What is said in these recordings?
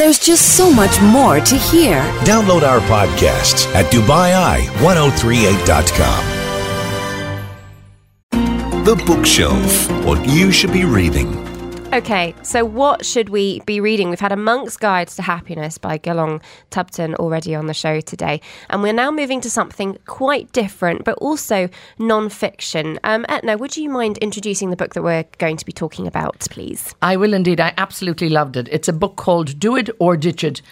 There's just so much more to hear. Download our podcasts at DubaiI1038.com. The Bookshelf What You Should Be Reading. Okay, so what should we be reading? We've had A Monk's Guide to Happiness by Gelong Thubten already on the show today. And we're now moving to something quite different, but also non fiction. Um, Eithne, would you mind introducing the book that we're going to be talking about, please? I will indeed. I absolutely loved it. It's a book called Do It or Ditch It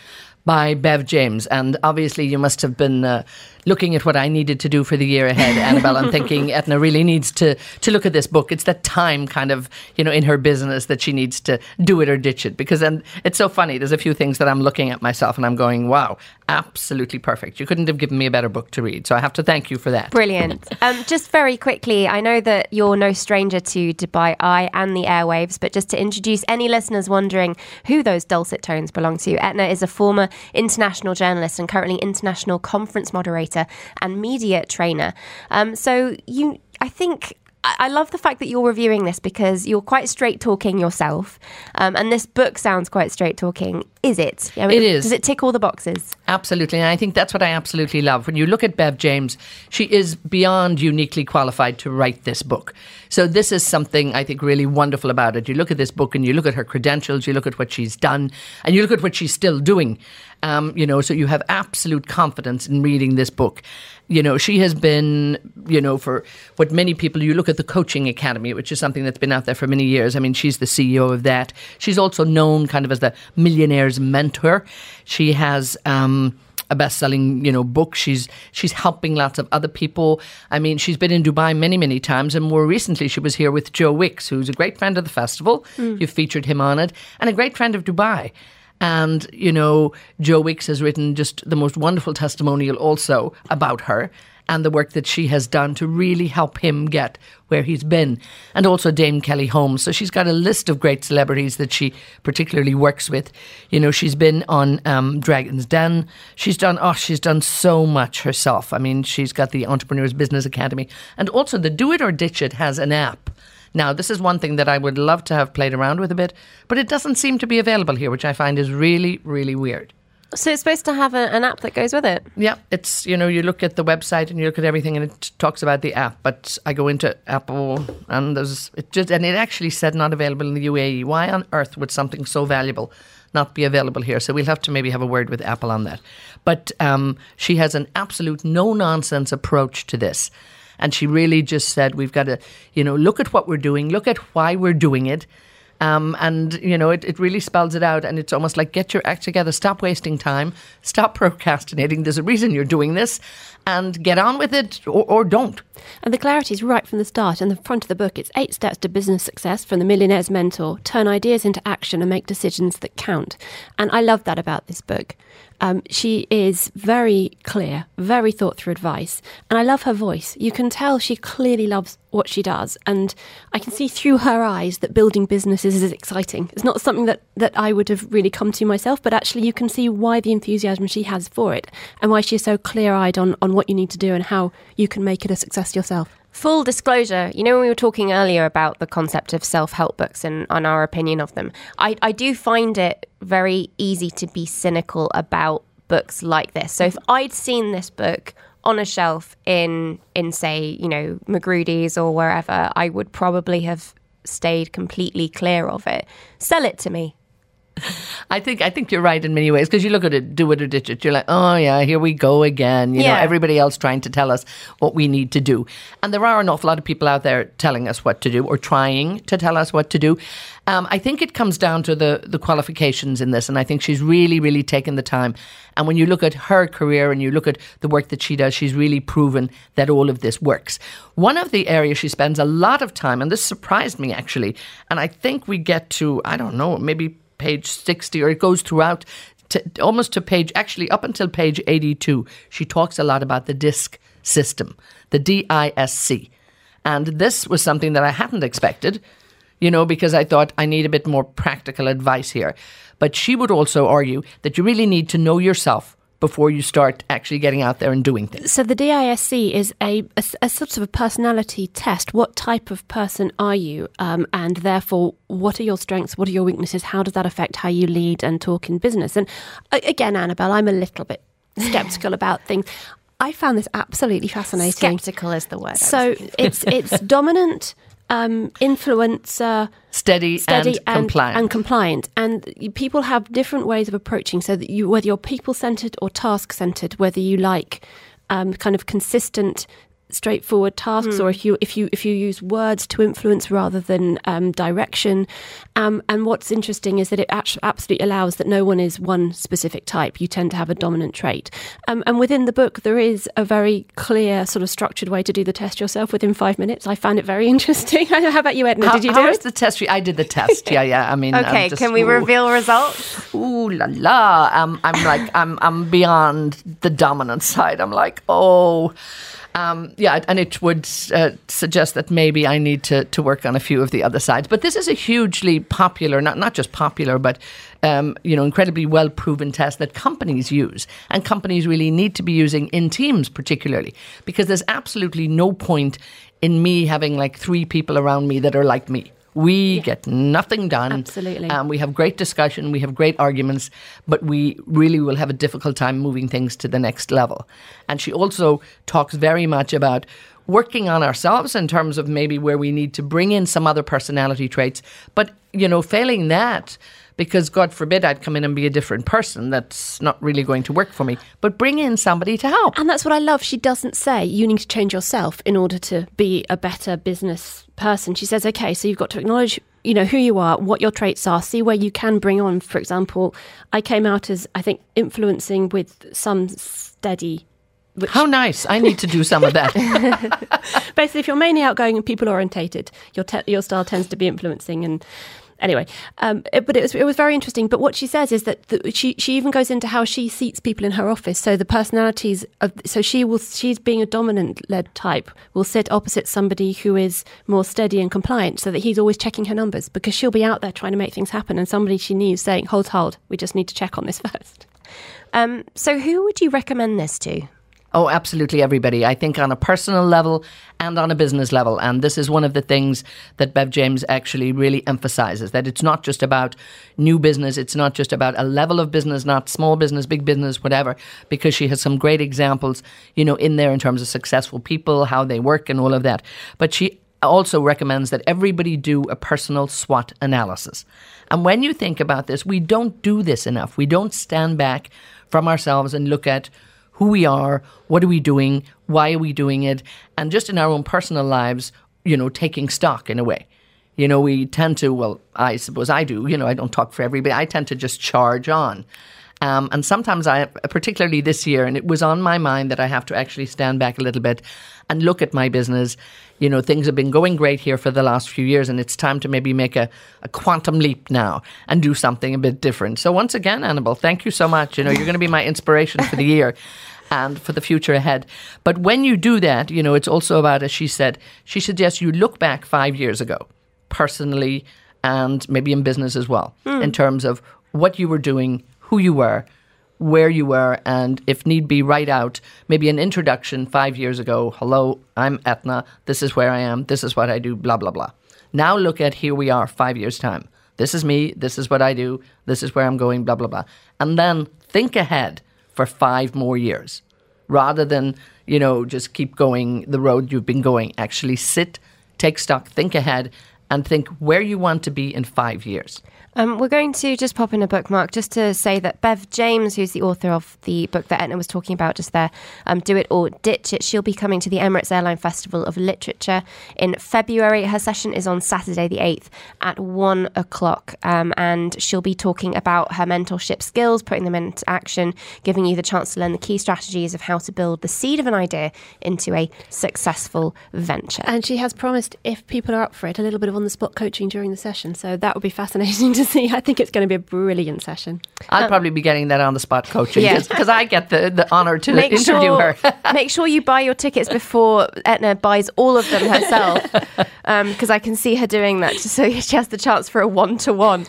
by Bev James. And obviously, you must have been uh, looking at what I needed to do for the year ahead, Annabelle, I'm thinking Eithne really needs to to look at this book. It's that time kind of, you know, in her business that she needs to do it or ditch it. Because then it's so funny. There's a few things that I'm looking at myself and I'm going, wow, absolutely perfect. You couldn't have given me a better book to read. So I have to thank you for that. Brilliant. Um, just very quickly, I know that you're no stranger to Dubai Eye and the airwaves, but just to introduce any listeners wondering who those dulcet tones belong to, Eithne is a former international journalist and currently international conference moderator and media trainer. Um, so you, I think I love the fact that you're reviewing this because you're quite straight talking yourself. Um, and this book sounds quite straight talking. Is it? I mean, it is. Does it tick all the boxes? Absolutely. And I think that's what I absolutely love. When you look at Bev James, she is beyond uniquely qualified to write this book. So this is something I think really wonderful about it. You look at this book and you look at her credentials, you look at what she's done, and you look at what she's still doing. Um, you know, so you have absolute confidence in reading this book. You know, she has been, you know, for what many people, you look at the Coaching Academy, which is something that's been out there for many years. I mean, she's the CEO of that. She's also known kind of as the millionaire's mentor. She has, um, a best-selling, you know, book. She's she's helping lots of other people. I mean, she's been in Dubai many, many times, and more recently, she was here with Joe Wicks, who's a great friend of the festival. Mm. You've featured him on it, and a great friend of Dubai. And, you know, Joe Wicks has written just the most wonderful testimonial also about her and the work that she has done to really help him get where he's been. And also Dame Kelly Holmes. So she's got a list of great celebrities that she particularly works with. You know, she's been on um, Dragon's Den. She's done, oh, she's done so much herself. I mean, she's got the Entrepreneurs Business Academy. And also the Do It or Ditch It has an app now, this is one thing that I would love to have played around with a bit, but it doesn't seem to be available here, which I find is really, really weird. So it's supposed to have a, an app that goes with it. Yeah, it's you know you look at the website and you look at everything and it talks about the app. But I go into Apple and there's it just and it actually said not available in the UAE. Why on earth would something so valuable not be available here? So we'll have to maybe have a word with Apple on that. But um, she has an absolute no nonsense approach to this. And she really just said, we've got to, you know, look at what we're doing, look at why we're doing it. Um, and, you know, it, it really spells it out. And it's almost like get your act together, stop wasting time, stop procrastinating. There's a reason you're doing this and get on with it or, or don't. And the clarity is right from the start. In the front of the book, it's eight steps to business success from the millionaire's mentor. Turn ideas into action and make decisions that count. And I love that about this book. Um, she is very clear, very thought through advice, and I love her voice. You can tell she clearly loves what she does, and I can see through her eyes that building businesses is exciting. It's not something that, that I would have really come to myself, but actually you can see why the enthusiasm she has for it and why she's so clear eyed on, on what you need to do and how you can make it a success yourself. Full disclosure, you know, when we were talking earlier about the concept of self help books and on our opinion of them, I, I do find it very easy to be cynical about books like this. So if mm-hmm. I'd seen this book on a shelf in in say, you know, Magrudy's or wherever, I would probably have stayed completely clear of it. Sell it to me. I think I think you're right in many ways because you look at it, do it or ditch it. You're like, oh yeah, here we go again. You yeah. know, everybody else trying to tell us what we need to do, and there are an awful lot of people out there telling us what to do or trying to tell us what to do. Um, I think it comes down to the the qualifications in this, and I think she's really, really taken the time. And when you look at her career and you look at the work that she does, she's really proven that all of this works. One of the areas she spends a lot of time, and this surprised me actually, and I think we get to I don't know maybe page 60, or it goes throughout to, almost to page, actually up until page 82. She talks a lot about the DISC system, the DISC. And this was something that I hadn't expected, you know, because I thought I need a bit more practical advice here. But she would also argue that you really need to know yourself, before you start actually getting out there and doing things. So the DISC is a, a, a sort of a personality test. What type of person are you? Um, and therefore, what are your strengths? What are your weaknesses? How does that affect how you lead and talk in business? And uh, again, Annabelle, I'm a little bit skeptical about things. I found this absolutely fascinating. Skeptical is the word. So it's it's dominant, um, influencer, Steady, steady and, compliant. and compliant. And people have different ways of approaching. So that you, whether you're people centered or task centered, whether you like um, kind of consistent, straightforward tasks, or if you if you if you use words to influence rather than um, direction. Um, and what's interesting is that it actually absolutely allows that no one is one specific type. You tend to have a dominant trait. Um, and within the book, there is a very clear, sort of structured way to do the test yourself within five minutes. I found it very interesting. How about you, Eithne? How, Did you do is it? the test? I did the test. Yeah, yeah. I mean, okay, just- can we ooh. reveal results? Ooh la la! Um, I'm like I'm I'm beyond the dominant side. I'm like oh, um, yeah, and it would uh, suggest that maybe I need to to work on a few of the other sides. But this is a hugely popular, not not just popular, but um, you know, incredibly well proven test that companies use, and companies really need to be using in teams, particularly because there's absolutely no point in me having like three people around me that are like me. We get nothing done. Absolutely. Um, we have great discussion, we have great arguments, but we really will have a difficult time moving things to the next level. And she also talks very much about working on ourselves in terms of maybe where we need to bring in some other personality traits, but you know, failing that because God forbid I'd come in and be a different person. That's not really going to work for me. But bring in somebody to help. And that's what I love. She doesn't say you need to change yourself in order to be a better business person. She says, okay, so you've got to acknowledge, you know, who you are, what your traits are, see where you can bring on. For example, I came out as I think influencing with some steady. Which How nice. I need to do some of that. basically, if you're mainly outgoing and people orientated, your te- your style tends to be influencing and. Anyway, um, it, but it was it was very interesting. But what she says is that the, she she even goes into how she seats people in her office. So the personalities of so she will she's being a dominant led type will sit opposite somebody who is more steady and compliant, so that he's always checking her numbers because she'll be out there trying to make things happen, and somebody she needs saying, "Hold, hold, we just need to check on this first. Um, so, who would you recommend this to? Oh, absolutely everybody. I think on a personal level and on a business level. And this is one of the things that Bev James actually really emphasizes that it's not just about new business, it's not just about a level of business, not small business, big business, whatever, because she has some great examples, you know, in there in terms of successful people, how they work and all of that. But she also recommends that everybody do a personal SWOT analysis. And when you think about this, we don't do this enough. We don't stand back from ourselves and look at who we are, what are we doing, why are we doing it, and just in our own personal lives, you know, taking stock in a way. You know, we tend to, well, I suppose I do, you know, I don't talk for everybody, I tend to just charge on. Um, and sometimes I, particularly this year, and it was on my mind that I have to actually stand back a little bit and look at my business. You know, things have been going great here for the last few years, and it's time to maybe make a, a quantum leap now and do something a bit different. So, once again, Annabelle, thank you so much. You know, you're going to be my inspiration for the year and for the future ahead. But when you do that, you know, it's also about, as she said, she suggests you look back five years ago, personally and maybe in business as well, in terms of what you were doing, who you were, where you were, and if need be, write out maybe an introduction five years ago. Hello, I'm Eithne. This is where I am. This is what I do, blah, blah, blah. Now look at here we are five years' time. This is me. This is what I do. This is where I'm going, blah, blah, blah. And then think ahead for five more years rather than, you know, just keep going the road you've been going. Actually sit, take stock, think ahead, and think where you want to be in five years. Um, we're going to just pop in a bookmark just to say that Bev James, who's the author of the book that Eithne was talking about just there, um, Do It or Ditch It, she'll be coming to the Emirates Airline Festival of Literature in February. Her session is on Saturday, the 8th at one o'clock. Um, and she'll be talking about her mentorship skills, putting them into action, giving you the chance to learn the key strategies of how to build the seed of an idea into a successful venture. And she has promised, if people are up for it, a little bit of on the spot coaching during the session. So that would be fascinating to see. I think it's going to be a brilliant session. I'll um, probably be getting that on the spot coaching Yeah. because I get the, the honor to make interview sure, her. make sure you buy your tickets before Eithne buys all of them herself, um, because I can see her doing that, so she has the chance for a one to one.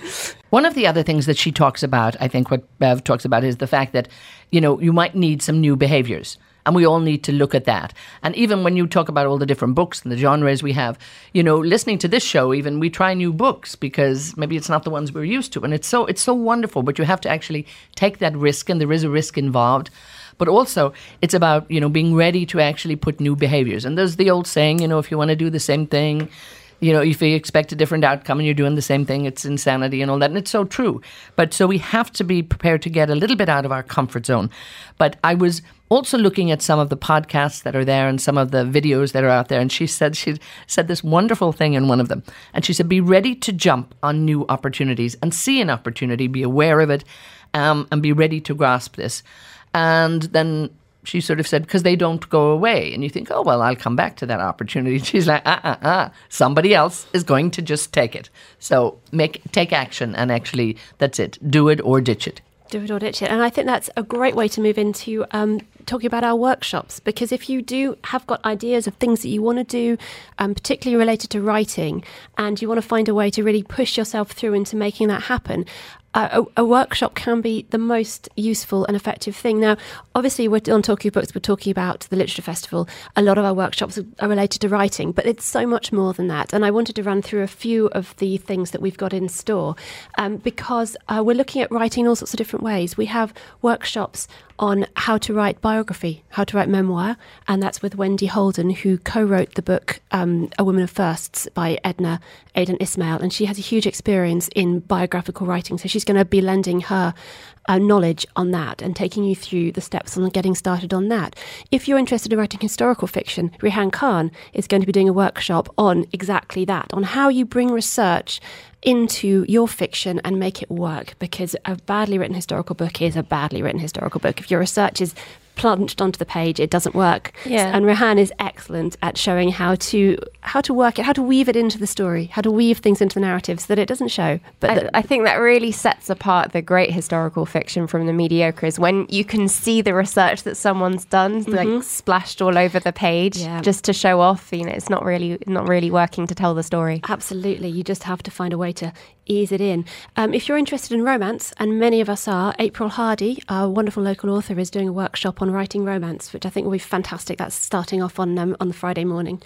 One of the other things that she talks about, I think what Bev talks about is the fact that, you know, you might need some new behaviors. And we all need to look at that. And even when you talk about all the different books and the genres we have, you know, listening to this show, even we try new books because maybe it's not the ones we're used to. And it's so it's so wonderful, but you have to actually take that risk and there is a risk involved. But also it's about, you know, being ready to actually put new behaviors. And there's the old saying, you know, if you want to do the same thing, you know, if you expect a different outcome and you're doing the same thing, it's insanity and all that. And it's so true. But so we have to be prepared to get a little bit out of our comfort zone. But I was also looking at some of the podcasts that are there and some of the videos that are out there. And she said, she said this wonderful thing in one of them. And she said, be ready to jump on new opportunities and see an opportunity, be aware of it, um, and be ready to grasp this. And then she sort of said, because they don't go away. And you think, oh, well, I'll come back to that opportunity. She's like, uh uh uh, somebody else is going to just take it. So make take action and actually, that's it. Do it or ditch it. Do it or ditch it. And I think that's a great way to move into um, talking about our workshops because if you do have got ideas of things that you want to do, um, particularly related to writing, and you want to find a way to really push yourself through into making that happen, a, a, workshop can be the most useful and effective thing. Now, obviously, we're on Talking Books, we're talking about the Literature Festival. A lot of our workshops are related to writing, but it's so much more than that. And I wanted to run through a few of the things that we've got in store um, because uh, we're looking at writing in all sorts of different ways. We have workshops on how to write biography, how to write memoir, and that's with Wendy Holden, who co wrote the book um, A Woman of Firsts by Edna Adan Ismail. And she has a huge experience in biographical writing. So she's going to be lending her uh, knowledge on that and taking you through the steps on getting started on that. If you're interested in writing historical fiction, Rehan Khan is going to be doing a workshop on exactly that, on how you bring research into your fiction and make it work because a badly written historical book is a badly written historical book. If your research is plunged onto the page, it doesn't work. Yeah. And Rehan is excellent at showing how to how to work it, how to weave it into the story, how to weave things into the narrative so that it doesn't show. But I, that, I think that really sets apart the great historical fiction from the mediocre is when you can see the research that someone's done, mm-hmm. like splashed all over the page, yeah. just to show off. You know, it's not really not really working to tell the story. Absolutely, you just have to find a way to ease it in. Um, if you're interested in romance, and many of us are, April Hardy, our wonderful local author, is doing a workshop on writing romance, which I think will be fantastic. That's starting off on um, on the Friday morning.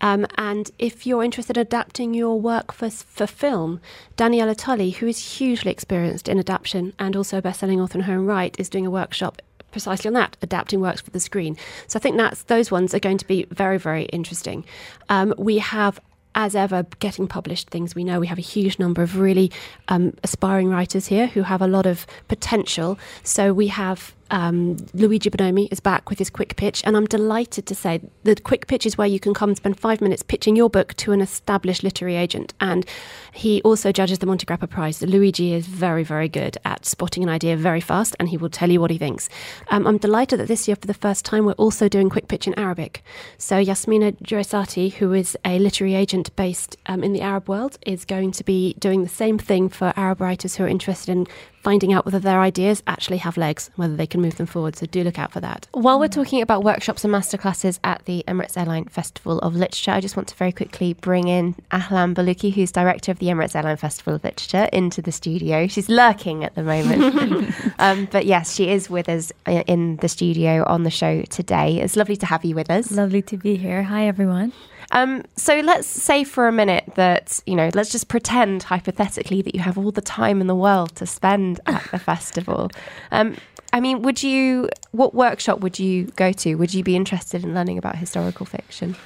Um, and if you're interested in adapting your work for, for film, Daniela Tully, who is hugely experienced in adaptation and also a best-selling author in her own right, is doing a workshop precisely on that, adapting works for the screen. So I think that's those ones are going to be very, very interesting. Um, we have as ever, getting published things. We know we have a huge number of really um, aspiring writers here who have a lot of potential. So we have um, Luigi Bonomi is back with his quick pitch, and I'm delighted to say the quick pitch is where you can come and spend five minutes pitching your book to an established literary agent. And he also judges the Montegrappa Prize. Luigi is very, very good at spotting an idea very fast, and he will tell you what he thinks. Um, I'm delighted that this year, for the first time, we're also doing quick pitch in Arabic. So Yasmina Jraissati, who is a literary agent based um, in the Arab world, is going to be doing the same thing for Arab writers who are interested in finding out whether their ideas actually have legs, whether they can move them forward. So do look out for that. While we're talking about workshops and masterclasses at the Emirates Airline Festival of Literature, I just want to very quickly bring in Ahlam Bolooki, who's director of the Emirates Airline Festival of Literature, into the studio. She's lurking at the moment. um, but yes, she is with us uh, in the studio on the show today. It's lovely to have you with us. Lovely to be here. Hi, everyone. Um, so let's say for a minute that, you know, let's just pretend hypothetically that you have all the time in the world to spend at the festival. Um, I mean, would you, what workshop would you go to? Would you be interested in learning about historical fiction?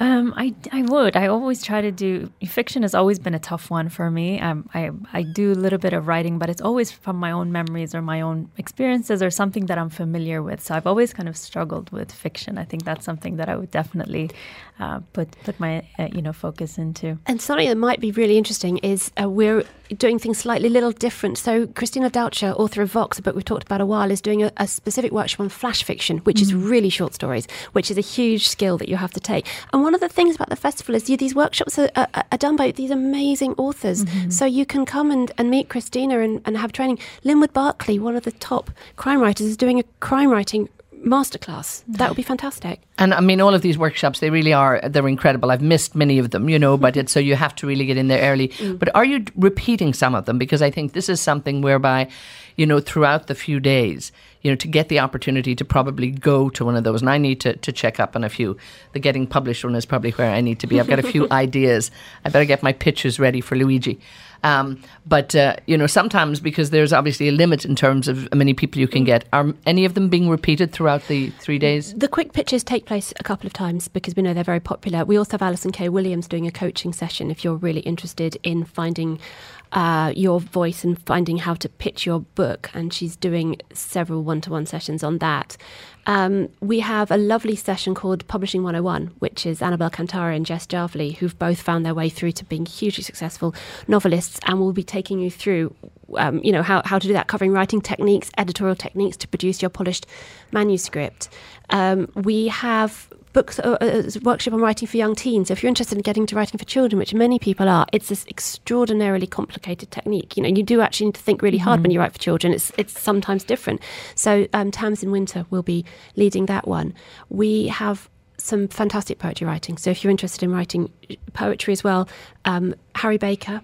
Um, I, I would. I always try to do fiction has always been a tough one for me. Um, I I do a little bit of writing, but it's always from my own memories or my own experiences or something that I'm familiar with. So I've always kind of struggled with fiction. I think that's something that I would definitely uh, put put my uh, you know focus into. And something that might be really interesting is uh, we're doing things slightly little different. So Christina Dalcher, author of Vox, a book we've talked about a while, is doing a, a specific workshop on flash fiction, which mm. is really short stories, which is a huge skill that you have to take. And one of the things about the festival is you, these workshops are, are, are done by these amazing authors. Mm-hmm. So you can come and, and meet Christina and, and have training. Linwood Barclay, one of the top crime writers, is doing a crime writing masterclass. That would be fantastic. And I mean, all of these workshops, they really are, they're incredible. I've missed many of them, you know, but mm-hmm. it's, so you have to really get in there early. Mm. But are you repeating some of them? Because I think this is something whereby, you know, throughout the few days, you know, to get the opportunity to probably go to one of those. And I need to, to check up on a few. The getting published one is probably where I need to be. I've got a few ideas. I better get my pitches ready for Luigi. Um, but uh, you know, sometimes because there's obviously a limit in terms of how many people you can get. Are any of them being repeated throughout the three days? The quick pitches take place a couple of times because we know they're very popular. We also have Alison K. Williams doing a coaching session if you're really interested in finding uh, your voice and finding how to pitch your book. And she's doing several one to one sessions on that. Um, we have a lovely session called Publishing 101, which is Annabel Kantaria and Jess Jarlvi, who've both found their way through to being hugely successful novelists, and we'll be taking you through, um, you know, how, how to do that, covering writing techniques, editorial techniques to produce your polished manuscript. Um, we have books uh, uh, workshop on writing for young teens. So if you're interested in getting to writing for children, which many people are, it's this extraordinarily complicated technique. You know, you do actually need to think really hard Mm-hmm. when you write for children. It's it's sometimes different. So um, Tamsin Winter will be leading that one. We have some fantastic poetry writing. So if you're interested in writing poetry as well, um, Harry Baker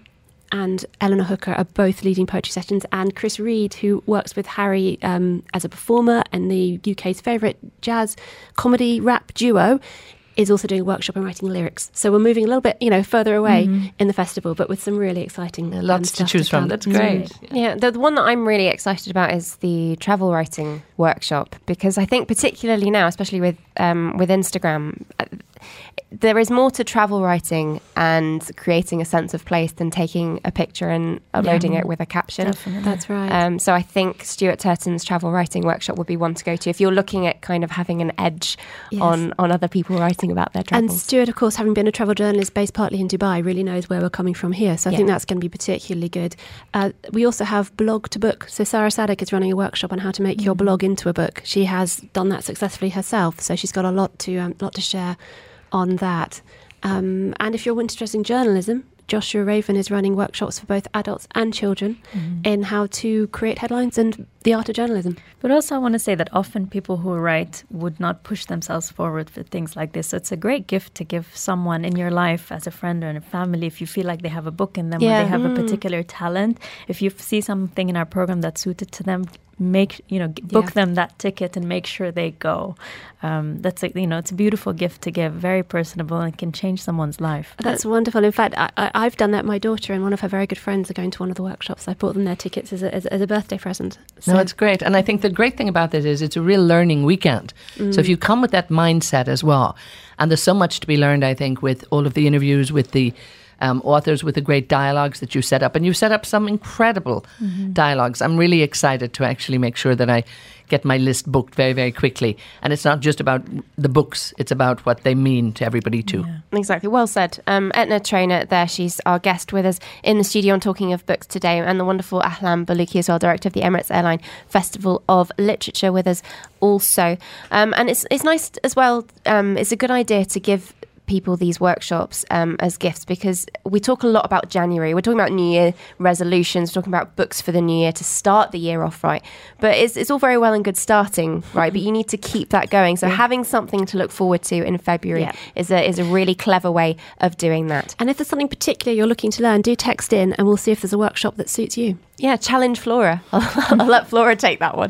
and Eleanor Hooker are both leading poetry sessions, and Chris Read, who works with Harry um, as a performer and the UK's favourite jazz comedy rap duo, is also doing a workshop and writing lyrics. So we're moving a little bit, you know, further away in the festival, but with some really exciting um, Lots to stuff choose from. come. That's great. Yeah, the, the one that I'm really excited about is the travel writing workshop because I think particularly now, especially with um, with Instagram, uh, there is more to travel writing and creating a sense of place than taking a picture and uploading it with a caption. Definitely. That's right. Um, so I think Stuart Turton's travel writing workshop would be one to go to if you're looking at kind of having an edge Yes. on on other people writing about their travels. And. Stuart, of course, having been a travel journalist based partly in Dubai, really knows where we're coming from here. So I Yeah. think that's going to be particularly good. Uh, we also have blog to book. So Sarah Sadek is running a workshop on how to make your blog into a book. She has done that successfully herself, so she's got a lot to um, lot to share on that. Um, and if you're interested in journalism, Joshua Raven is running workshops for both adults and children in how to create headlines and the art of journalism. But also, I want to say that often people who write would not push themselves forward for things like this. So it's a great gift to give someone in your life, as a friend or in a family, if you feel like they have a book in them or they have a particular talent. If you see something in our program that's suited to them, make you know book Yeah. them that ticket and make sure they go. Um, that's a, you know it's a beautiful gift to give, very personable and can change someone's life. That's wonderful. In fact, I, I, I've done that. My daughter and one of her very good friends are going to one of the workshops. I bought them their tickets as a, as, as a birthday present. So, No, it's great. And I think the great thing about this is it's a real learning weekend. So if you come with that mindset as well, and there's so much to be learned, I think, with all of the interviews with the um, authors, with the great dialogues that you set up. And you set up some incredible dialogues. I'm really excited to actually make sure that I get my list booked very, very quickly. And it's not just about the books, it's about what they mean to everybody too. Exactly. Well said. Um, Eithne Treanor there. She's our guest with us in the studio on Talking of Books today, and the wonderful Ahlam Bolooki as well, director of the Emirates Airline Festival of Literature, with us also. Um, and it's it's nice as well. Um, it's a good idea to give people these workshops um, as gifts because we talk a lot about January. We're talking about New Year resolutions, we're talking about books for the new year to start the year off right. But it's, it's all very well and good starting, right? But you need to keep that going. So having something to look forward to in February Yeah. is a is a really clever way of doing that. and if there's something particular you're looking to learn, do text in and we'll see if there's a workshop that suits you. Yeah, challenge Flora. I'll, I'll let Flora take that one.